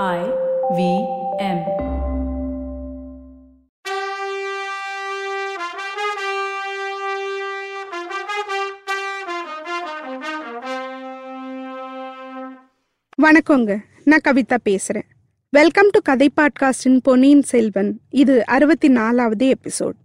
I V M. வணக்கங்க. நான் கவிதா பேசுறேன். வெல்கம் டு கதை பாட்காஸ்டின் பொன்னியின் செல்வன். இது அறுபத்தி நாலாவது எபிசோட்.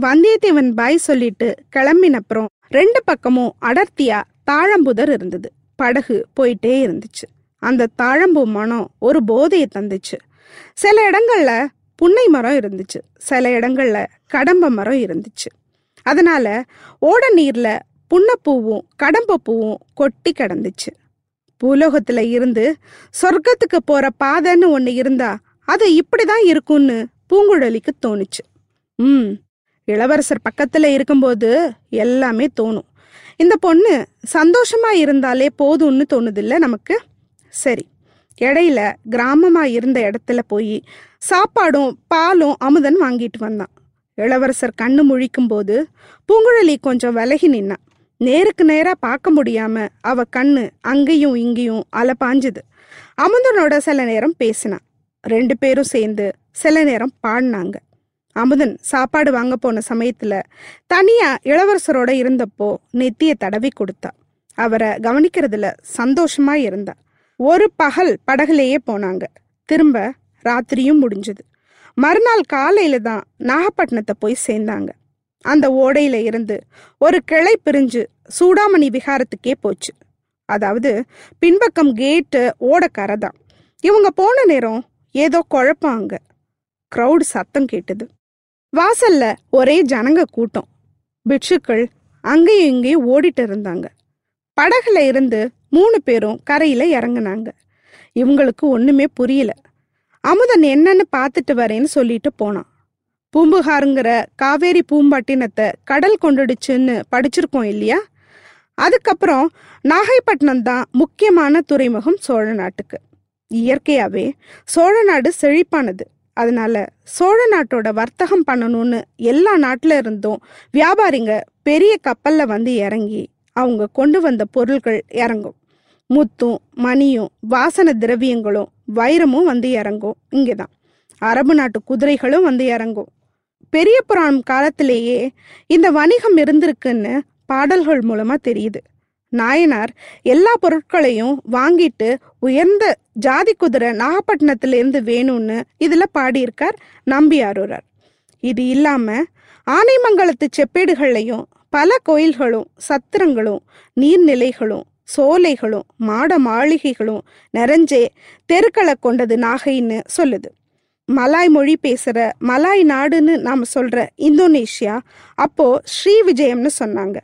வந்தியத்தேவன் பாய் சொல்லிட்டு கிளம்பினப்புறம் ரெண்டு பக்கமும் அடர்த்தியா தாழம்புதர் இருந்தது. படகு போயிட்டே இருந்துச்சு. அந்த தாழம்பு மனம் ஒரு போதையை தந்துச்சு. சில இடங்கள்ல புன்னை மரம் இருந்துச்சு. சில இடங்கள்ல கடம்ப மரம் இருந்துச்சு. அதனால ஓட நீர்ல புன்னப்பூவும் கடம்ப பூவும் கொட்டி கிடந்துச்சு. பூலோகத்துல இருந்து சொர்க்கத்துக்கு போற பாதைன்னு ஒன்று இருந்தா அது இப்படிதான் இருக்கும்னு பூங்குழலிக்கு தோணுச்சு. ம் இளவரசர் பக்கத்துல இருக்கும்போது எல்லாமே தோணும். இந்த பொண்ணு சந்தோஷமா இருந்தாலே போதும்னு தோணுதில்ல நமக்கு? சரி. இடையில கிராமமா இருந்த இடத்துல போய் சாப்பாடும் பாலும் அமுதன் வாங்கிட்டு வந்தான். இளவரசர் கண்ணு முழிக்கும் போது பூங்குழலி கொஞ்சம் விலகி நின்னான் நேருக்கு நேரா பார்க்க முடியாம அவ கண்ணு அங்கேயும் இங்கேயும் அலப்பாஞ்சுது. அமுதனோட சில நேரம் பேசினான் ரெண்டு பேரும் சேர்ந்து சில நேரம் பாடினாங்க. அமுதன் சாப்பாடு வாங்க போன சமயத்துல தனியா இளவரசரோட இருந்தப்போ நெத்திய தடவி கொடுத்தா. அவரை கவனிக்கிறதுல சந்தோஷமா இருந்தா. ஒரு பகல் படகுலேயே போனாங்க. திரும்ப ராத்திரியும் முடிஞ்சது. மறுநாள் காலையில தான் நாகப்பட்டினத்தை போய் சேர்ந்தாங்க. அந்த ஓடையில இருந்து ஒரு கிளை பிரிஞ்சு சூடாமணி விகாரத்துக்கே போச்சு. அதாவது பின்பக்கம் கேட்டு ஓடக்கரை தான். இவங்க போன நேரம் ஏதோ குழப்பம் அங்க. க்ரௌடு சத்தம் கேட்டது. வாசல்ல ஒரே ஜனங்க கூட்டம். பிட்சுக்கள் அங்கேயும் இங்கேயும் ஓடிட்டு இருந்தாங்க. படகுல இருந்து மூணு பேரும் கரையில் இறங்குனாங்க. இவங்களுக்கு ஒன்றுமே புரியல. அமுதன் என்னன்னு பார்த்துட்டு வரேன்னு சொல்லிட்டு போனான். பூம்புகாருங்கிற காவேரி பூம்பாட்டினத்தை கடல் கொண்டுடுச்சுன்னு படிச்சிருக்கோம் இல்லையா? அதுக்கப்புறம் நாகைப்பட்டினம் தான் முக்கியமான துறைமுகம் சோழ நாட்டுக்கு. இயற்கையாகவே சோழ நாடு செழிப்பானது. அதனால சோழ நாட்டோட வர்த்தகம் பண்ணணும்னு எல்லா நாட்டில் இருந்தும் வியாபாரிங்க பெரிய கப்பலில் வந்து இறங்கி அவங்க கொண்டு வந்த பொருட்கள் இறங்கும். முத்தும் மணியும் வாசன திரவியங்களும் வைரமும் வந்து இறங்கும். இங்கேதான். அரபு நாட்டு குதிரைகளும் வந்து இறங்கும். பெரிய புராணம் காலத்திலேயே இந்த வணிகம் இருந்திருக்குன்னு பாடல்கள் மூலமா தெரியுது. நாயனார் எல்லா பொருட்களையும் வாங்கிட்டு உயர்ந்த ஜாதி குதிரை நாகப்பட்டினத்திலேருந்து வேணும்னு இதில் பாடியிருக்கார் நம்பியாரூரர் இது இல்லாம ஆனைமங்கலத்து செப்பேடுகள்லையும் பல கோயில்களும் சத்திரங்களும் நீர்நிலைகளும் சோலைகளும் மாட மாளிகைகளும் நிறைஞ்சே தெருக்களை கொண்டது நாகைன்னு சொல்லுது. மலாய் மொழி பேசுகிற மலாய் நாடுன்னு நாம் சொல்கிற இந்தோனேஷியா அப்போது ஸ்ரீ விஜயம்னு சொன்னாங்க.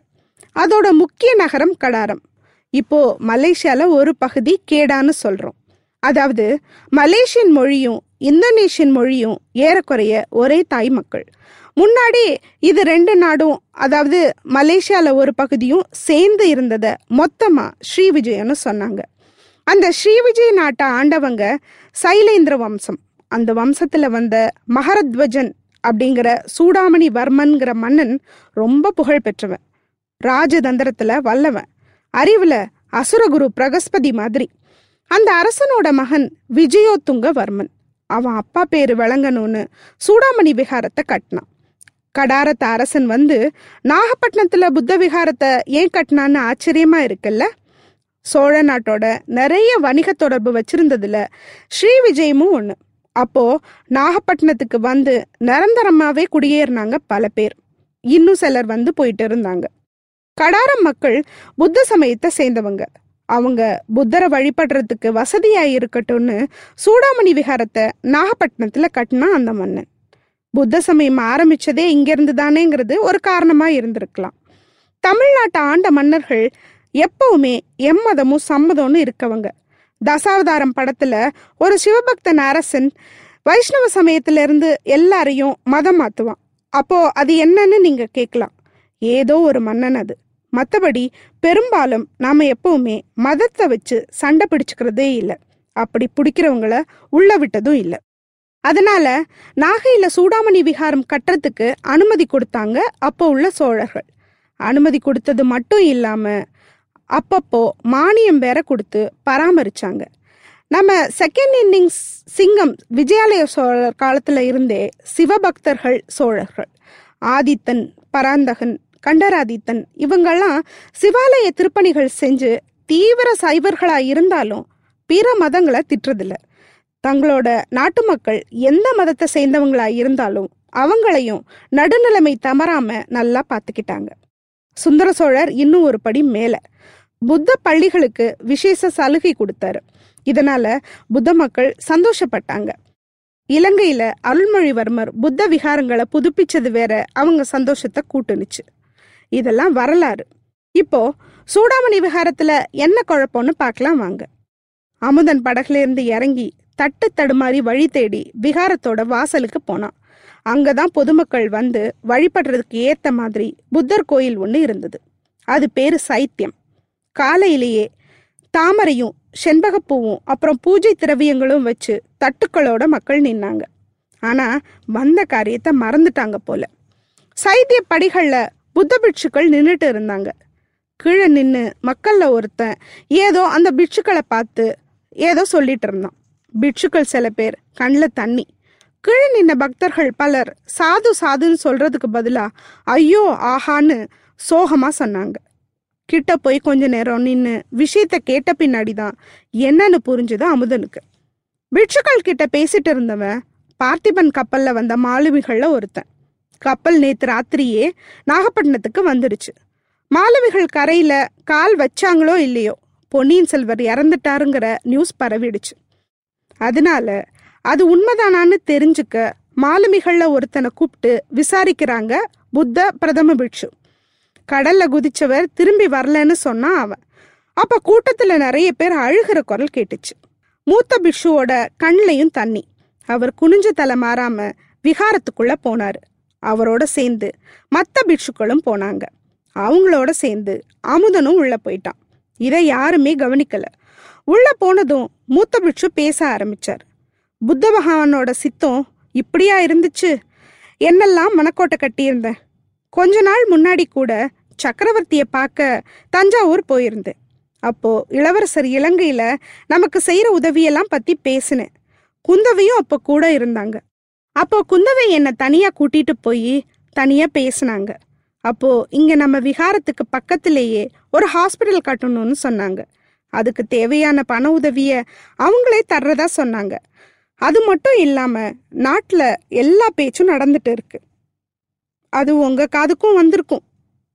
அதோட முக்கிய நகரம் கடாரம். இப்போது மலேசியாவில் ஒரு பகுதி கேடான்னு சொல்கிறோம் அதாவது மலேசியன் மொழியும் இந்தோனேஷியன் மொழியும் ஏறக்குறைய ஒரே தாய் மக்கள். முன்னாடி இது ரெண்டு நாடும் அதாவது மலேசியாவில் ஒரு பகுதியும் சேர்ந்து இருந்ததை மொத்தமாக ஸ்ரீவிஜயன்னு சொன்னாங்க. அந்த ஸ்ரீவிஜய நாட்டை ஆண்டவங்க சைலேந்திர வம்சம். அந்த வம்சத்தில் வந்த மகரத்வஜன் அப்படிங்கிற சூடாமணி வர்மன்கிற மன்னன் ரொம்ப புகழ் பெற்றவன். ராஜதந்திரத்தில் வல்லவன். அறிவில் அசுரகுரு பிரகஸ்பதி மாதிரி. அந்த அரசனோட மகன் விஜயோத்துங்க வர்மன். அவன் அப்பா பேர் விளங்கணும்னு சூடாமணி விகாரத்தை கட்டினான். கடாரத்த அரசன் வந்து நாகப்பட்டினத்துல புத்த விகாரத்தை ஏன் கட்டினான்னு ஆச்சரியமா இருக்குல்ல? சோழ நாட்டோட நிறைய வணிக தொடர்பு வச்சிருந்ததுல ஸ்ரீ விஜயமும் ஒண்ணு. அப்போ நாகப்பட்டினத்துக்கு வந்து நிரந்தரமாவே குடியேறினாங்க பல பேர். இன்னும் சிலர் வந்து போயிட்டு இருந்தாங்க. கடாரம் மக்கள் புத்த சமயத்தை சேர்ந்தவங்க. அவங்க புத்தரை வழிபடுறதுக்கு வசதியாக இருக்கட்டும்னு சூடாமணி விகாரத்தை நாகப்பட்டினத்துல கட்டினா அந்த மன்னன். புத்த சமயம் ஆரம்பிச்சதே இங்கிருந்து தானேங்கிறது ஒரு காரணமா இருந்திருக்கலாம். தமிழ்நாட்டை ஆண்ட மன்னர்கள் எப்பவுமே எம்மதமும் சம்மதம்னு இருக்கவங்க. தசாவதாரம் படத்துல ஒரு சிவபக்தன் அரசன் வைஷ்ணவ சமயத்திலிருந்து எல்லாரையும் மதம் மாத்துவான். அப்போ அது என்னன்னு நீங்க கேட்கலாம். ஏதோ ஒரு மன்னன் அது. மற்றபடி பெரும்பாலும் நாம எப்பவுமே மதத்தை வச்சு சண்டை பிடிச்சுக்கிறதே இல்லை. அப்படி பிடிக்கிறவங்கள உள்ள விட்டதும் இல்லை. அதனால நாகையில சூடாமணி விகாரம் கட்டுறதுக்கு அனுமதி கொடுத்தாங்க அப்போ உள்ள சோழர்கள். அனுமதி கொடுத்தது மட்டும் இல்லாம அப்பப்போ மானியம் வேற கொடுத்து பராமரிச்சாங்க. நம்ம செகண்ட் இன்னிங்ஸ் சிங்கம் விஜயாலய சோழர் காலத்துல இருந்தே சிவபக்தர்கள் சோழர்கள். ஆதித்தன் பராந்தகன் கண்டராதித்தன் இவங்கெல்லாம் சிவாலய திருப்பணிகள் செஞ்சு தீவிர சைவர்களா இருந்தாலும் பிற மதங்களை திட்டுறதில்லை தங்களோட நாட்டு மக்கள் எந்த மதத்தை சேர்ந்தவங்களா இருந்தாலும் அவங்களையும் நடுநிலைமை தமராம நல்லா பார்த்துக்கிட்டாங்க. சுந்தர சோழர் இன்னும் ஒரு படி மேல. புத்த பள்ளிகளுக்கு விசேஷ சலுகை கொடுத்தாரு. இதனால புத்த மக்கள் சந்தோஷப்பட்டாங்க. இலங்கையில அருள்மொழிவர்மர் புத்த விகாரங்களை புதுப்பிச்சது வேற அவங்க சந்தோஷத்தை கூட்டுனுச்சு. இதெல்லாம் வரலாறு. இப்போ சூடாமணி விகாரத்துல என்ன குழப்பம்னு பார்க்கலாம் வாங்க. அமுதன் படகுல இருந்து இறங்கி தட்டு தடுமாறி வழி தேடி விகாரத்தோட வாசலுக்கு போனான். அங்கதான் பொதுமக்கள் வந்து வழிபடுறதுக்கு ஏத்த மாதிரி புத்தர் கோயில் ஒன்று இருந்தது. அது பேரு சைத்தியம். காலையிலேயே தாமரையும் செண்பகப்பூவும் அப்புறம் பூஜை திரவியங்களும் வச்சு தட்டுக்களோட மக்கள் நின்னாங்க. ஆனா வந்த காரியத்தை மறந்துட்டாங்க போல. சைத்திய படிகள்ல புத்த பிட்சுக்கள் நின்றுட்டு இருந்தாங்க. கீழே நின்று மக்கள்ல ஒருத்தன் ஏதோ அந்த பிட்சுக்களை பார்த்து ஏதோ சொல்லிட்டு இருந்தான். பிட்சுக்கள் சில பேர் கண்ணில் தண்ணி. கீழே நின்ன பக்தர்கள் பலர் சாது சாதுன்னு சொல்றதுக்கு பதிலாக ஐயோ ஆஹான்னு சோகமாக சொன்னாங்க. கிட்ட போய் கொஞ்ச நேரம் நின்று விஷயத்த கேட்ட பின்னாடி தான் என்னன்னு புரிஞ்சுது அமுதனுக்கு. பிட்சுக்கள் கிட்ட பேசிட்டு இருந்தவன் பார்த்திபன் கப்பலில் வந்த மாலுமிகளில் ஒருத்தன். கப்பல் நேத்து ராத்திரியே நாகப்பட்டினத்துக்கு வந்துடுச்சு மாலுமிகள் கரையில் கால் வச்சாங்களோ இல்லையோ பொன்னியின் செல்வர் இறந்துட்டாருங்கிற நியூஸ் பரவிடுச்சு. அதனால அது உண்மைதானான்னு தெரிஞ்சுக்க மாலுமிகள்ல ஒருத்தனை கூப்பிட்டு விசாரிக்கிறாங்க புத்த பிரதம பிட்சு கடல்ல குதிச்சவர் திரும்பி வரலன்னு சொன்னா அவன். அப்ப கூட்டத்துல நிறைய பேர் அழுகிற குரல் கேட்டுச்சு. மூத்த பிக்ஷுவோட கண்ணிலையும் தண்ணி. அவர் குனிஞ்ச தலை மாறாம விகாரத்துக்குள்ள போனாரு. அவரோட சேர்ந்து மற்ற பிக்ஷுக்களும் போனாங்க. அவங்களோட சேர்ந்து அமுதனும் உள்ள போயிட்டான். இதை யாருமே கவனிக்கல. உள்ள போனதும் மூத்த பிட்சு பேச ஆரம்பிச்சார். புத்த பகவானோட சித்தம் இப்படியா இருந்துச்சு? என்னெல்லாம் மனக்கோட்டை கட்டியிருந்தேன் கொஞ்ச நாள் முன்னாடி கூட சக்கரவர்த்தியை பார்க்க தஞ்சாவூர் போயிருந்தேன். அப்போ இளவரசர் இலங்கையில நமக்கு செய்யற உதவியெல்லாம் பத்தி பேசினேன். குந்தவையும் அப்போ கூட இருந்தாங்க. அப்போ குந்தவை என்னை தனியா கூட்டிட்டு போய் தனியா பேசினாங்க. அப்போ இங்க நம்ம விகாரத்துக்கு பக்கத்திலேயே ஒரு ஹாஸ்பிட்டல் கட்டணும்னு சொன்னாங்க. அதுக்கு தேவையான பண உதவிய அவங்களே தர்றதா சொன்னாங்க. அது மட்டும் இல்லாம நாட்டுல எல்லா பேச்சும் நடந்துட்டு இருக்கு. அது உங்க காதுக்கும் வந்திருக்கும்.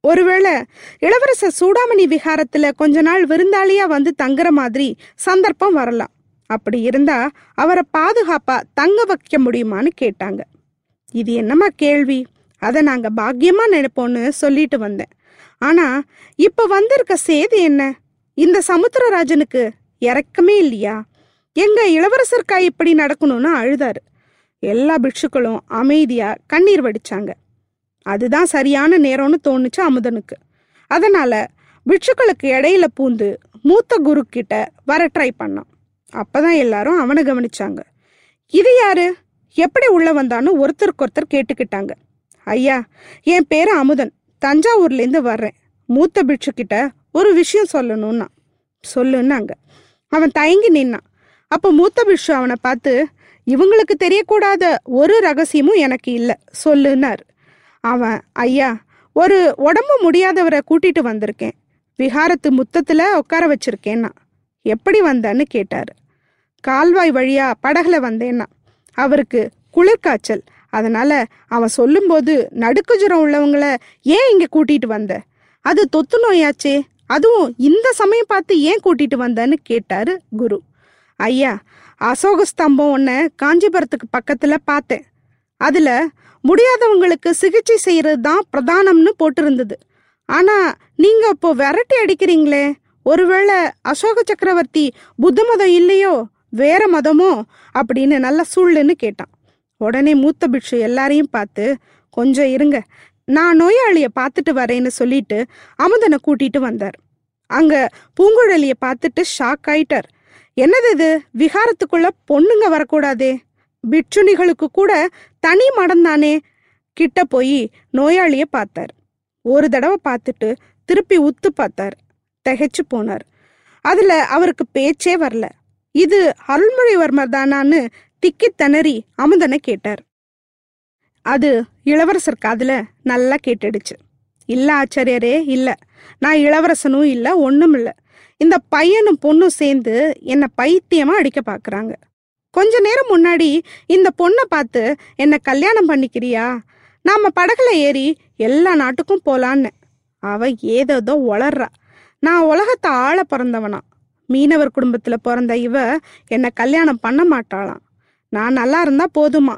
ஒருவேளை இளவரசர் சூடாமணி விகாரத்துல கொஞ்ச நாள் விருந்தாளியா வந்து தங்குற மாதிரி சந்தர்ப்பம் வரலாம். அப்படி இருந்தா அவரை பாதுகாப்பா தங்க வைக்க முடியுமான்னு கேட்டாங்க. இது என்னம்மா கேள்வி? அதை நாங்க பாக்கியமா நினைப்போன்னு சொல்லிட்டு வந்தேன். ஆனா இப்ப வந்திருக்க சேது என்ன? இந்த சமுத்திரராஜனுக்கு இறக்கமே இல்லையா? எங்க இளவரசர்க்கா இப்படி நடக்கணும்னு அழுதாரு. எல்லா பிட்சுக்களும் அமைதியா கண்ணீர் வடிச்சாங்க. அதுதான் சரியான நேரம்னு தோணுச்சு அமுதனுக்கு. அதனால பிட்சுக்களுக்கு இடையில பூந்து மூத்த குரு கிட்ட வர ட்ரை பண்ணான். அப்பதான் எல்லாரும் அவனை கவனிச்சாங்க. இது யாரு? எப்படி உள்ள வந்தான்னு ஒருத்தருக்கு ஒருத்தர் கேட்டுக்கிட்டாங்க. ஐயா என் பேரு அமுதன். தஞ்சாவூர்லேருந்து வர்றேன். மூத்த பிட்சு கிட்ட ஒரு விஷயம் சொல்லணும்னா சொல்லுன்னாங்க. அவன் தயங்கி நின்னான். அப்போ மூத்த பிஷு அவனை பார்த்து இவங்களுக்கு தெரியக்கூடாத ஒரு ரகசியமும் எனக்கு இல்லை. சொல்லுனார் அவன் ஐயா ஒரு உடம்பு முடியாதவரை கூட்டிட்டு வந்திருக்கேன். விஹாரத்து முத்தத்தில் உட்கார வச்சிருக்கேன்னா எப்படி வந்தேன்னு கேட்டார். கால்வாய் வழியா படகுல வந்தேன்னா அவருக்கு குளிர்காய்ச்சல். அதனால அவன் சொல்லும்போது நடுக்கு ஜுரம் உள்ளவங்கள ஏன் இங்கே கூட்டிட்டு வந்த? அது தொத்து நோயாச்சே. அதுவும் இந்த சமயம் பார்த்து ஏன் கூட்டிட்டு வந்தேன்னு கேட்டாரு குரு. ஐயா அசோக ஸ்தம்பம் ஒன்று காஞ்சிபுரத்துக்கு பக்கத்தில் பார்த்தேன். அதில் முடியாதவங்களுக்கு சிகிச்சை செய்கிறது தான் பிரதானம்னு போட்டிருந்தது. ஆனால் நீங்கள் இப்போ விரட்டி அடிக்கிறீங்களே. ஒருவேளை அசோக சக்கரவர்த்தி புத்த மதம் இல்லையோ வேற மதமோ அப்படின்னு நல்ல சூழ்லுன்னு கேட்டான். உடனே மூத்த பிக்ஷு எல்லாரையும் பார்த்து கொஞ்சம் இருங்க நான் நோயாளிய பார்த்துட்டு வரேன்னு சொல்லிட்டு அமுதனை கூட்டிட்டு வந்தார். அங்க பூங்குழலிய பார்த்துட்டு ஷாக் ஆயிட்டார். என்னது இது? விகாரத்துக்குள்ள பொண்ணுங்க வரக்கூடாதே? பிட்சுனிகளுக்கு கூட தனி மடம் தானே கிட்ட போய் நோயாளிய பார்த்தார். ஒரு தடவை பார்த்துட்டு திருப்பி உத்து பார்த்தார். திகைச்சு போனார். அதுல அவருக்கு பேச்சே வரல. இது அருள்மொழிவர்மர் தானான்னு திக்கி திணறி அமுதனை கேட்டார். அது இளவரசர் காதில் நல்லா கேட்டுடுச்சு. இல்லை ஆச்சாரியரே இல்லை. நான் இளவரசனும் இல்லை ஒன்றும் இல்லை. இந்த பையனும் பொண்ணும் சேர்ந்து என்னை பைத்தியமாக அடிக்க பார்க்குறாங்க கொஞ்ச நேரம் முன்னாடி இந்த பொண்ணை பார்த்து என்னை கல்யாணம் பண்ணிக்கிறியா? நாம் படகுல ஏறி எல்லா நாட்டுக்கும் போகலான்னு அவ ஏதேதோ உளர்றா நான் உலகத்தை ஆள பிறந்தவனா. மீனவர் குடும்பத்தில் பிறந்த இவ என்னை கல்யாணம் பண்ண மாட்டாளாம். நான் நல்லா இருந்தா போதுமா?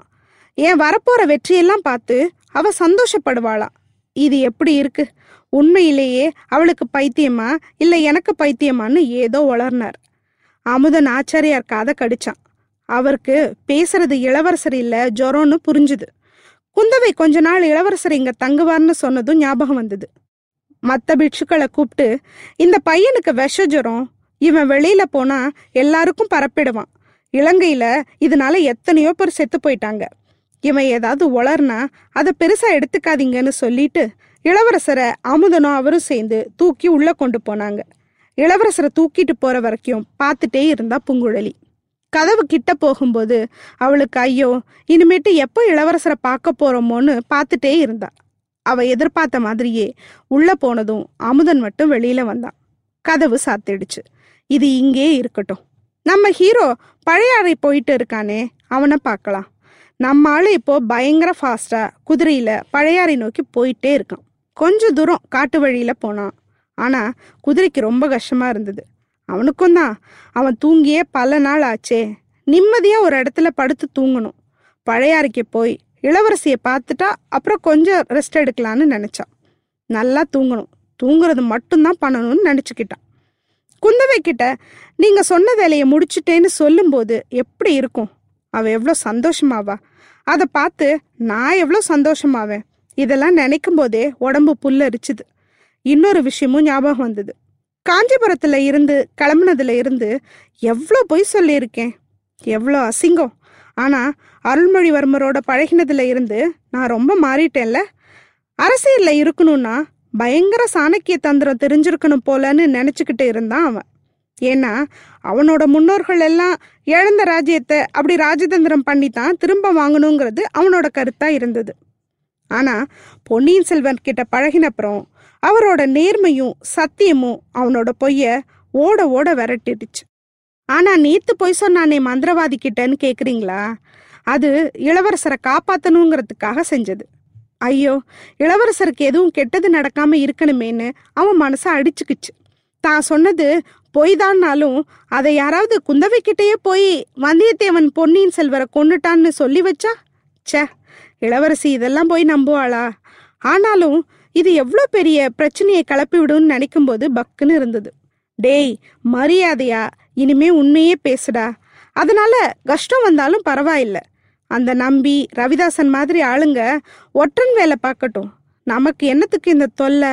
என் வரப்போற வெற்றியெல்லாம் பார்த்து அவ சந்தோஷப்படுவாளா? இது எப்படி இருக்கு? உண்மையிலேயே அவளுக்கு பைத்தியமா? இல்ல எனக்கு பைத்தியமான்னு ஏதோ உளர்னார் அமுதன் ஆச்சாரியார் காதை கடிச்சான். அவருக்கு பேசுறது இளவரசர் இல்ல ஜொரோன்னு புரிஞ்சுது. குந்தவை கொஞ்ச நாள் இளவரசர் இங்க தங்குவார்னு சொன்னதும் ஞாபகம் வந்தது. மற்ற பிட்சுக்களை கூப்பிட்டு இந்த பையனுக்கு விஷ ஜுரம் இவன் வெளியில போனா எல்லாருக்கும் பரப்பிடுவான். இலங்கையில இதனால எத்தனையோ பேர் செத்து போயிட்டாங்க. இவன் ஏதாவது உளர்னா அதை பெருசா எடுத்துக்காதீங்கன்னு சொல்லிட்டு இளவரசரை அமுதனும் அவரும் சேர்ந்து தூக்கி உள்ள கொண்டு போனாங்க. இளவரசரை தூக்கிட்டு போற வரைக்கும் பார்த்துட்டே இருந்தா பூங்குழலி. கதவு கிட்ட போகும்போது அவளுக்கு ஐயோ இனிமேட்டு எப்போ இளவரசரை பார்க்க போறோமோன்னு பார்த்துட்டே இருந்தா. அவ எதிர்பார்த்த மாதிரியே உள்ள போனதும் அமுதன் மட்டும் வெளியில வந்தான். கதவு சாத்திடுச்சு. இது இங்கே இருக்கட்டும். நம்ம ஹீரோ பழைய அறை போயிட்டு இருக்கானே அவனை பார்க்கலாம். நம்ம ஆள் இப்போ பயங்கர ஃபாஸ்டா குதிரையில பழையாறை நோக்கி போயிட்டே இருக்கான். கொஞ்ச தூரம் காட்டு வழியில போனான். ஆனா குதிரைக்கு ரொம்ப கஷ்டமா இருந்தது. அவனுக்கும் தான். அவன் தூங்கியே பல நாள் ஆச்சே. நிம்மதியா ஒரு இடத்துல படுத்து தூங்கணும். பழையாறைக்கு போய் இளவரசியை பார்த்துட்டா அப்புறம் கொஞ்சம் ரெஸ்ட் எடுக்கலான்னு நினைச்சான். நல்லா தூங்கணும். தூங்குறது மட்டும்தான் பண்ணணும்னு நினச்சிக்கிட்டான். குந்தவை கிட்ட நீங்கள் சொன்ன வேலையை முடிச்சிட்டேன்னு சொல்லும்போது எப்படி இருக்கும்? அவள் எவ்வளோ சந்தோஷமாவா? அதை பார்த்து நான் எவ்வளோ சந்தோஷமாவேன்? இதெல்லாம் நினைக்கும் போதே உடம்பு புல்லரிச்சுது. இன்னொரு விஷயமும் ஞாபகம் வந்தது. காஞ்சிபுரத்தில் இருந்து கிளம்புனதுல இருந்து எவ்வளோ பொய் சொல்லியிருக்கேன். எவ்வளோ அசிங்கம். ஆனால் அருள்மொழிவர்மரோட பழகினதுல இருந்து நான் ரொம்ப மாறிட்டேன்ல. அரசியலில் இருக்கணும்னா பயங்கர சாணக்கிய தந்திரம் தெரிஞ்சிருக்கணும் போலன்னு நினச்சிக்கிட்டு இருந்தான் அவன். ஏன்னா அவனோட முன்னோர்கள் எல்லாம் இழந்த ராஜ்யத்தை அப்படி ராஜதந்திரம் பண்ணி தான் திரும்ப வாங்கணுங்கிறது அவனோட கருத்தா இருந்தது. ஆனா பொன்னியின் செல்வன் கிட்ட பழகினப்புறம் அவரோட நேர்மையும் சத்தியமும் அவனோட பொய்ய ஓட ஓட விரட்டிடுச்சு. ஆனா நேத்து பொய் சொன்னானே மந்திரவாதி கிட்டன்னு கேக்குறீங்களா? அது இளவரசரை காப்பாத்தணுங்கிறதுக்காக செஞ்சது. ஐயோ இளவரசருக்கு எதுவும் கெட்டது நடக்காம இருக்கணுமேன்னு அவன் மனசை அடிச்சுக்குச்சு. தான் சொன்னது பொய்தான்னாலும் அதை யாராவது குந்தவை கிட்டேயே போய் வந்தியத்தேவன் பொன்னியின் செல்வரை கொண்டுட்டான்னு சொல்லி வச்சா? ச்சே இளவரசி இதெல்லாம் போய் நம்புவாளா? ஆனாலும் இது எவ்வளோ பெரிய பிரச்சனையை கிளப்பி விடும்னு நினைக்கும்போது பக்குன்னு இருந்தது. டேய் மரியாதையா? இனிமே உண்மையே பேசுடா. அதனால கஷ்டம் வந்தாலும் பரவாயில்ல. அந்த நம்பி ரவிதாசன் மாதிரி ஆளுங்க ஒற்றன் வேலை பார்க்கட்டும். நமக்கு என்னத்துக்கு இந்த தொல்லை?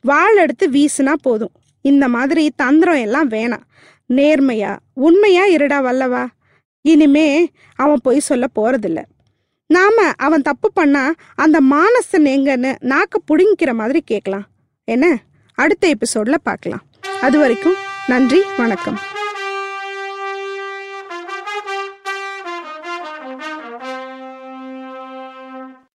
வாள் எடுத்து வீசுனா போதும். இந்த மாதிரி தந்திரம் எல்லாம் வேணாம். நேர்மையா உண்மையா இருடா வல்லவா? இனிமே அவன் பொய் சொல்ல போறதில்ல. நாம அவன் தப்பு பண்ணா அந்த மானசன் எங்கன்னு நாக்க புடுங்கிக்கிற மாதிரி கேட்கலாம் என்ன? அடுத்த எபிசோட்ல பார்க்கலாம். அது வரைக்கும் நன்றி வணக்கம்.